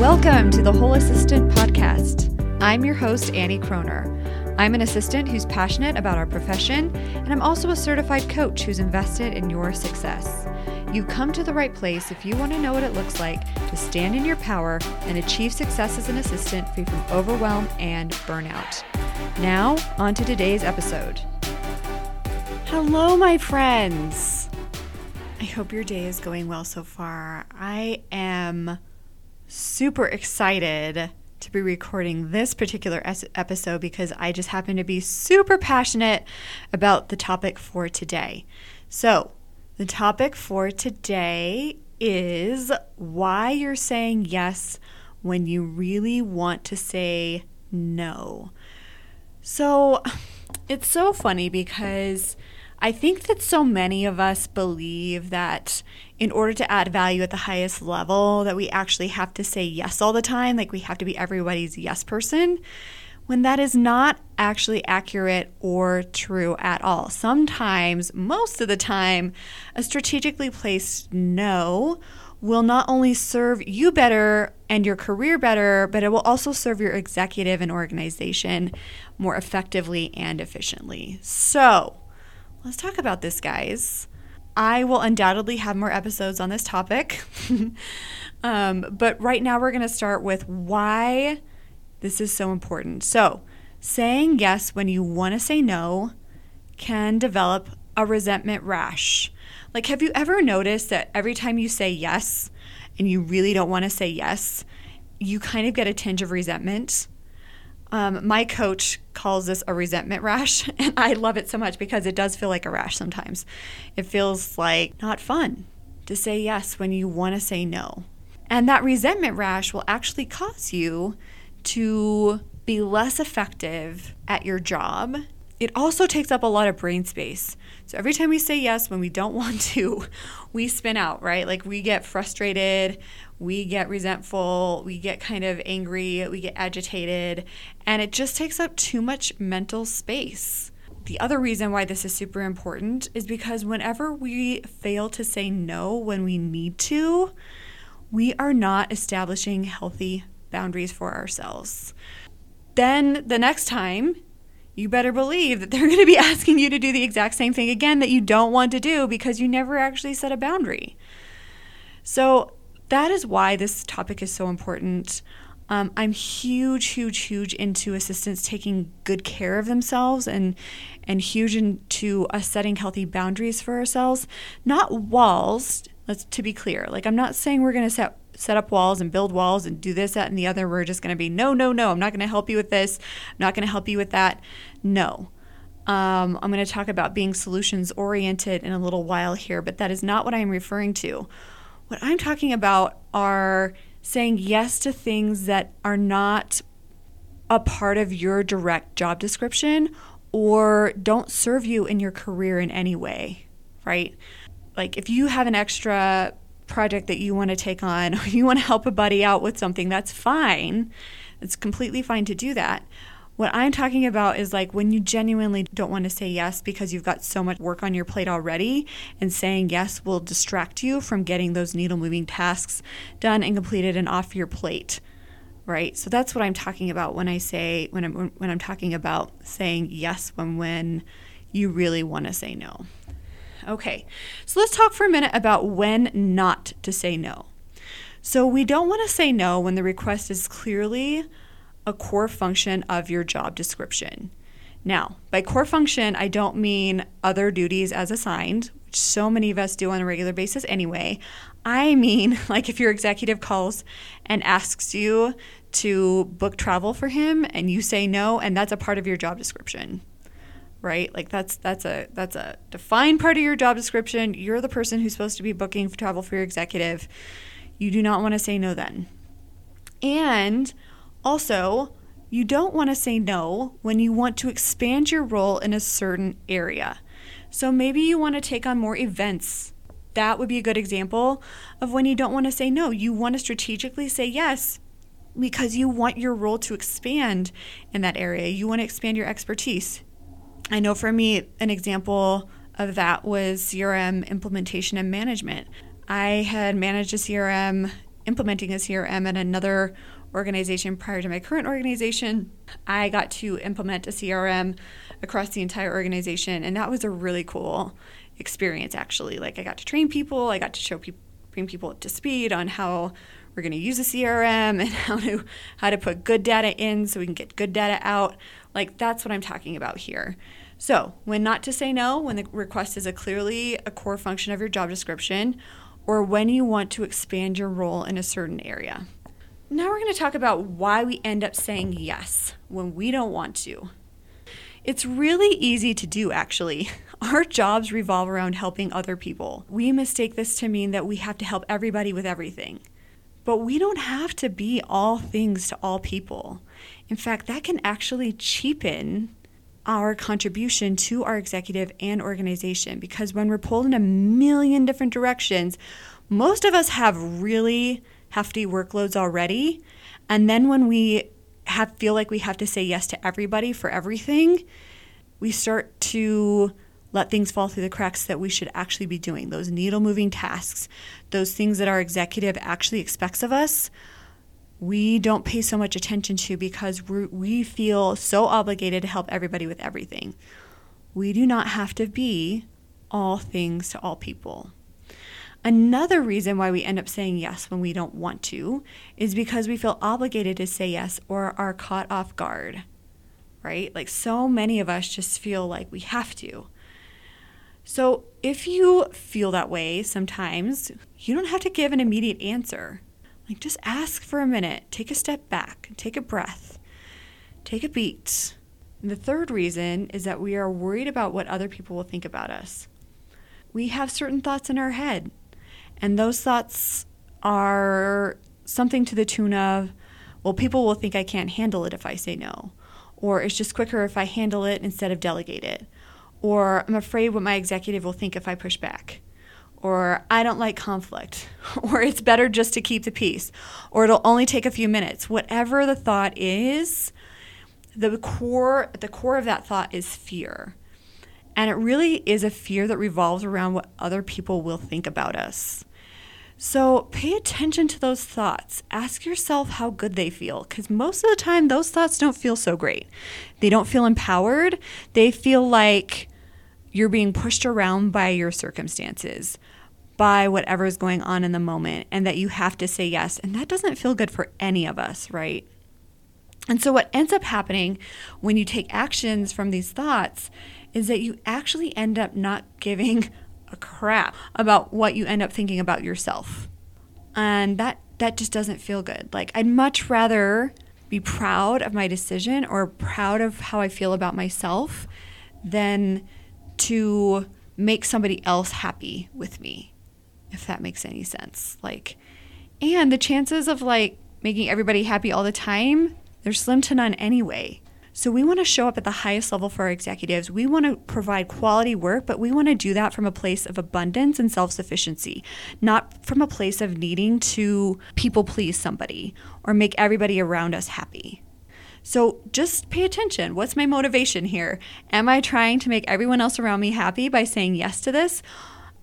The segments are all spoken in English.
Welcome to the Whole Assistant Podcast. I'm your host, Annie Croner. I'm an assistant who's passionate about our profession, and I'm also a certified coach who's invested in your success. You've come to the right place if you want to know what it looks like to stand in your power and achieve success as an assistant free from overwhelm and burnout. Now, on to today's episode. Hello, my friends. I hope your day is going well so far. I am super excited to be recording this particular episode because I just happen to be super passionate about the topic for today. So, the topic for today is why you're saying yes when you really want to say no. So, it's so funny because I think that so many of us believe that in order to add value at the highest level that we actually have to say yes all the time, like we have to be everybody's yes person, when that is not actually accurate or true at all. Sometimes, most of the time, a strategically placed no will not only serve you better and your career better, but it will also serve your executive and organization more effectively and efficiently. So, let's talk about this, guys. I will undoubtedly have more episodes on this topic. um, but right now, we're going to start with why this is so important. So, saying yes when you want to say no can develop a resentment rash. Like, have you ever noticed that every time you say yes and you really don't want to say yes, you kind of get a tinge of resentment? Um, my coach calls this a resentment rash, and I love it so much because it does feel like a rash sometimes. It feels like not fun to say yes when you want to say no. And that resentment rash will actually cause you to be less effective at your job. It also takes up a lot of brain space. So every time we say yes when we don't want to, we spin out, right? Like we get frustrated, we get resentful, we get kind of angry, we get agitated, and it just takes up too much mental space. The other reason why this is super important is because whenever we fail to say no when we need to, we are not establishing healthy boundaries for ourselves. Then the next time, you better believe that they're going to be asking you to do the exact same thing again that you don't want to do because you never actually set a boundary. So, that is why this topic is so important. Um, I'm huge, huge, huge into assistants taking good care of themselves and and huge into us setting healthy boundaries for ourselves, not walls. Let's to be clear. Like I'm not saying we're going to set set up walls and build walls and do this, that, and the other. We're just going to be no, no, no. I'm not going to help you with this. I'm not going to help you with that. No. Um, I'm going to talk about being solutions oriented in a little while here, but that is not what I'm referring to. What I'm talking about are saying yes to things that are not a part of your direct job description or don't serve you in your career in any way, right? Like if you have an extra project that you want to take on you want to help a buddy out with something, that's fine. It's completely fine to do that. What I'm talking about is like when you genuinely don't want to say yes because you've got so much work on your plate already, and saying yes will distract you from getting those needle moving tasks done and completed and off your plate. Right? So that's what I'm talking about when I say when I'm when I'm talking about saying yes when when you really want to say no. Okay. So let's talk for a minute about when not to say no. So we don't want to say no when the request is clearly a core function of your job description. Now, by core function, I don't mean other duties as assigned, which so many of us do on a regular basis anyway. I mean, like if your executive calls and asks you to book travel for him and you say no, and that's a part of your job description. Right? Like that's that's a that's a defined part of your job description. You're the person who's supposed to be booking travel for your executive. You do not want to say no then. And also, you don't want to say no when you want to expand your role in a certain area. So maybe you want to take on more events. That would be a good example of when you don't want to say no. You want to strategically say yes because you want your role to expand in that area. You want to expand your expertise. I know for me, an example of that was CRM implementation and management. I had managed a CRM implementing a CRM at another organization prior to my current organization, I got to implement a CRM across the entire organization. And that was a really cool experience, actually. Like, I got to train people, I got to show people, bring people up to speed on how we're going to use a CRM and how to how to put good data in so we can get good data out. Like that's what I'm talking about here. So, when not to say no, when the request is a clearly a core function of your job description, or when you want to expand your role in a certain area. Now we're going to talk about why we end up saying yes when we don't want to. It's really easy to do, actually. Our jobs revolve around helping other people. We mistake this to mean that we have to help everybody with everything. But we don't have to be all things to all people. In fact, that can actually cheapen our contribution to our executive and organization because when we're pulled in a million different directions, most of us have really hefty workloads already. And then when we have feel like we have to say yes to everybody for everything, we start to let things fall through the cracks that we should actually be doing, those needle moving tasks, those things that our executive actually expects of us, we don't pay so much attention to because we feel so obligated to help everybody with everything. We do not have to be all things to all people. Another reason why we end up saying yes when we don't want to is because we feel obligated to say yes or are caught off guard, right? Like so many of us just feel like we have to. So, if you feel that way sometimes, you don't have to give an immediate answer. Like, just ask for a minute, take a step back, take a breath, take a beat. And the third reason is that we are worried about what other people will think about us. We have certain thoughts in our head, and those thoughts are something to the tune of, well, people will think I can't handle it if I say no, or it's just quicker if I handle it instead of delegate it or I'm afraid what my executive will think if I push back, or I don't like conflict, or it's better just to keep the peace, or it'll only take a few minutes. Whatever the thought is, the core the core of that thought is fear. And it really is a fear that revolves around what other people will think about us. So pay attention to those thoughts. Ask yourself how good they feel because most of the time, those thoughts don't feel so great. They don't feel empowered. They feel like you're being pushed around by your circumstances, by whatever is going on in the moment, and that you have to say yes. And that doesn't feel good for any of us, right? And so, what ends up happening when you take actions from these thoughts is that you actually end up not giving a crap about what you end up thinking about yourself. And that that just doesn't feel good. Like I'd much rather be proud of my decision or proud of how I feel about myself than to make somebody else happy with me, if that makes any sense. Like, and the chances of like making everybody happy all the time, they're slim to none anyway. So we want to show up at the highest level for our executives. We want to provide quality work, but we want to do that from a place of abundance and self sufficiency, not from a place of needing to people please somebody or make everybody around us happy. So just pay attention. What's my motivation here? Am I trying to make everyone else around me happy by saying yes to this?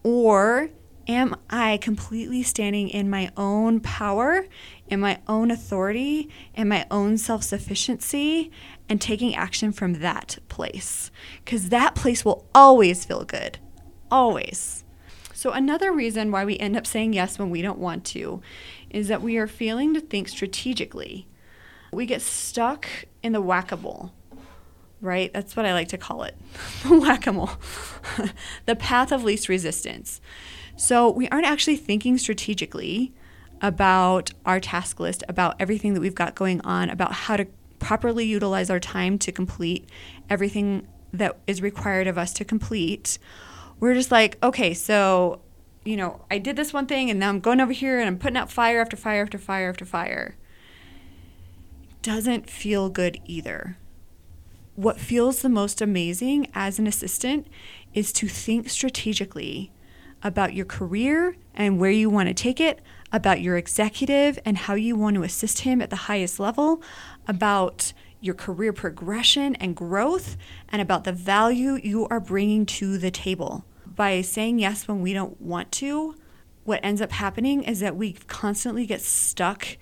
Or am I completely standing in my own power, in my own authority, in my own self sufficiency, and taking action from that place? Because that place will always feel good. Always. So, another reason why we end up saying yes when we don't want to is that we are failing to think strategically we get stuck in the whack a mole, right? That's what I like to call it the whack a mole, the path of least resistance. So we aren't actually thinking strategically about our task list, about everything that we've got going on, about how to properly utilize our time to complete everything that is required of us to complete. We're just like, okay, so, you know, I did this one thing and now I'm going over here and I'm putting out fire after fire after fire after fire doesn't feel good either. What feels the most amazing as an assistant is to think strategically about your career and where you want to take it, about your executive and how you want to assist him at the highest level, about your career progression and growth, and about the value you are bringing to the table. By saying yes when we don't want to, what ends up happening is that we constantly get stuck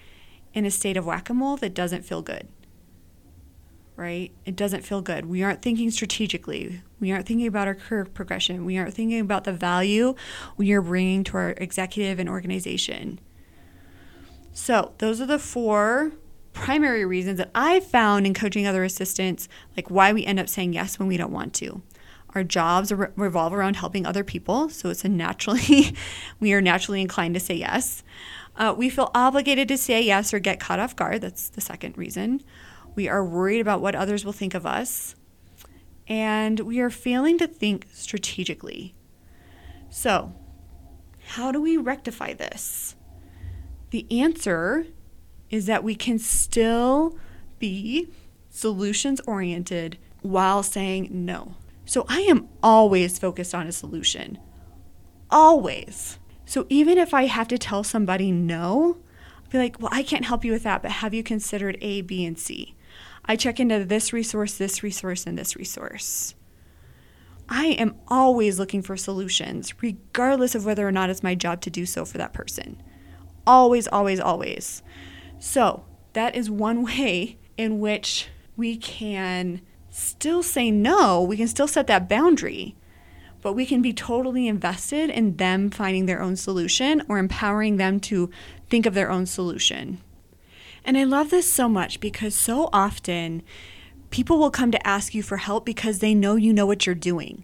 in a state of whack a mole that doesn't feel good. Right? It doesn't feel good. We aren't thinking strategically. We aren't thinking about our career progression. We aren't thinking about the value we are bringing to our executive and organization. So, those are the four primary reasons that I've found in coaching other assistants, like why we end up saying yes when we don't want to. Our jobs re- revolve around helping other people, so it's a naturally, we are naturally inclined to say yes. Uh, we feel obligated to say yes or get caught off guard. That's the second reason. We are worried about what others will think of us. And we are failing to think strategically. So, how do we rectify this? The answer is that we can still be solutions oriented while saying no. So I am always focused on a solution. Always. So even if I have to tell somebody no, I'll be like, well, I can't help you with that, but have you considered A, B, and C? I check into this resource, this resource, and this resource. I am always looking for solutions, regardless of whether or not it's my job to do so for that person. Always, always, always. So, that is one way in which we can still say no. We can still set that boundary but we can be totally invested in them finding their own solution or empowering them to think of their own solution. And I love this so much because so often people will come to ask you for help because they know you know what you're doing.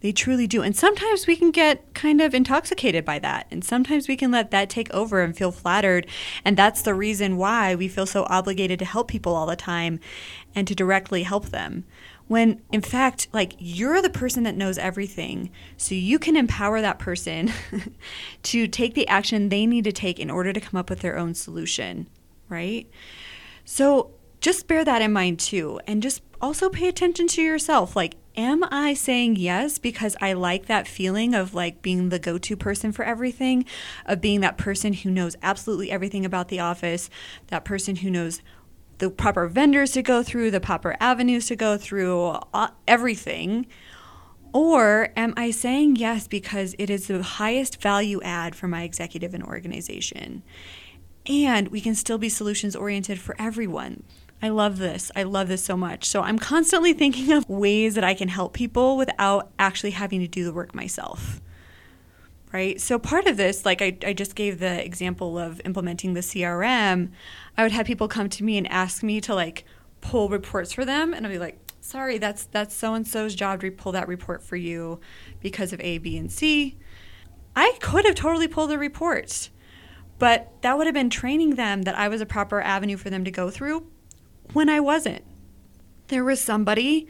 They truly do. And sometimes we can get kind of intoxicated by that. And sometimes we can let that take over and feel flattered. And that's the reason why we feel so obligated to help people all the time and to directly help them when in fact like you're the person that knows everything so you can empower that person to take the action they need to take in order to come up with their own solution right so just bear that in mind too and just also pay attention to yourself like am i saying yes because i like that feeling of like being the go-to person for everything of being that person who knows absolutely everything about the office that person who knows the proper vendors to go through, the proper avenues to go through, everything? Or am I saying yes because it is the highest value add for my executive and organization? And we can still be solutions oriented for everyone. I love this. I love this so much. So I'm constantly thinking of ways that I can help people without actually having to do the work myself right? So part of this, like I, I just gave the example of implementing the CRM, I would have people come to me and ask me to like pull reports for them, and I'd be like, sorry, that's that's so and so's job to pull that report for you because of A, B, and C. I could have totally pulled the report, but that would have been training them that I was a proper avenue for them to go through when I wasn't. There was somebody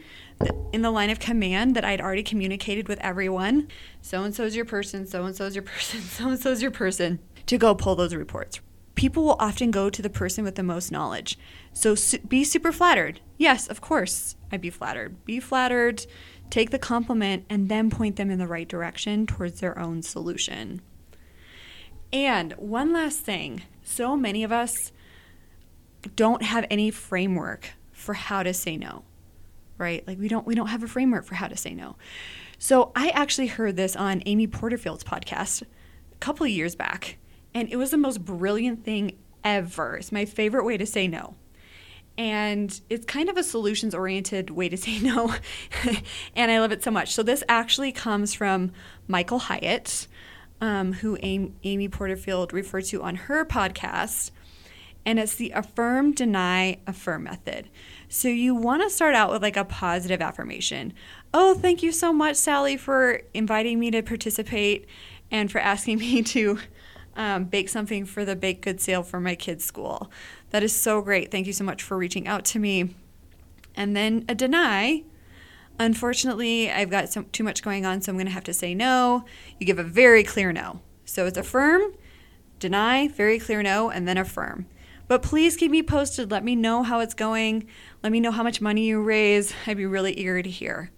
in the line of command that I'd already communicated with everyone. So and so is your person, so and so is your person, so and so is your person to go pull those reports. People will often go to the person with the most knowledge. So su- be super flattered. Yes, of course, I'd be flattered. Be flattered, take the compliment, and then point them in the right direction towards their own solution. And one last thing so many of us don't have any framework for how to say no right? Like we don't we don't have a framework for how to say no. So I actually heard this on Amy Porterfield's podcast a couple of years back, and it was the most brilliant thing ever. It's my favorite way to say no. And it's kind of a solutions oriented way to say no. and I love it so much. So, this actually comes from Michael Hyatt, um, who Amy Porterfield referred to on her podcast. And it's the affirm, deny, affirm method. So you want to start out with like a positive affirmation. Oh, thank you so much, Sally, for inviting me to participate and for asking me to um, bake something for the baked good sale for my kids' school. That is so great. Thank you so much for reaching out to me. And then a deny. Unfortunately, I've got some, too much going on, so I'm going to have to say no. You give a very clear no. So it's affirm, deny, very clear no, and then affirm. But please keep me posted. Let me know how it's going. Let me know how much money you raise. I'd be really eager to hear.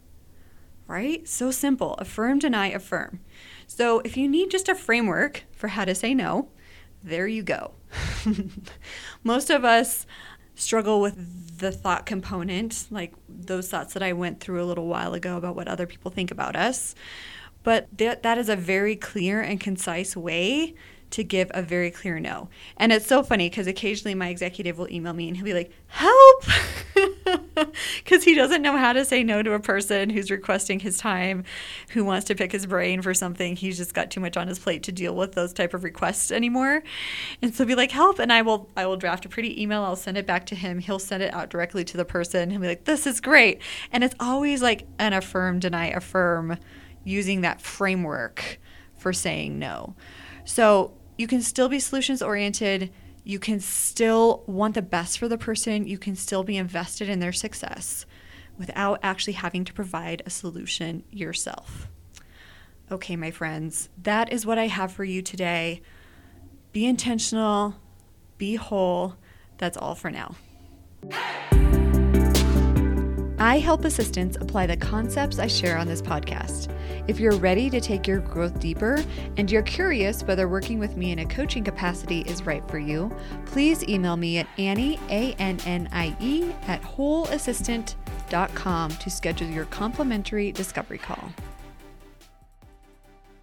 Right? So simple. Affirm, deny, affirm. So if you need just a framework for how to say no, there you go. Most of us struggle with the thought component, like those thoughts that I went through a little while ago about what other people think about us. but th- that is a very clear and concise way to give a very clear no. And it's so funny because occasionally my executive will email me and he'll be like, help! Because he doesn't know how to say no to a person who's requesting his time, who wants to pick his brain for something. He's just got too much on his plate to deal with those type of requests anymore. And so be like, help. And I will I will draft a pretty email. I'll send it back to him. He'll send it out directly to the person. He'll be like, this is great. And it's always like an affirm, deny, affirm using that framework for saying no. So you can still be solutions oriented. You can still want the best for the person. You can still be invested in their success without actually having to provide a solution yourself. Okay, my friends, that is what I have for you today. Be intentional, be whole. That's all for now. I help assistants apply the concepts I share on this podcast. If you're ready to take your growth deeper and you're curious whether working with me in a coaching capacity is right for you, please email me at Annie, A N N I E, at wholeassistant.com to schedule your complimentary discovery call.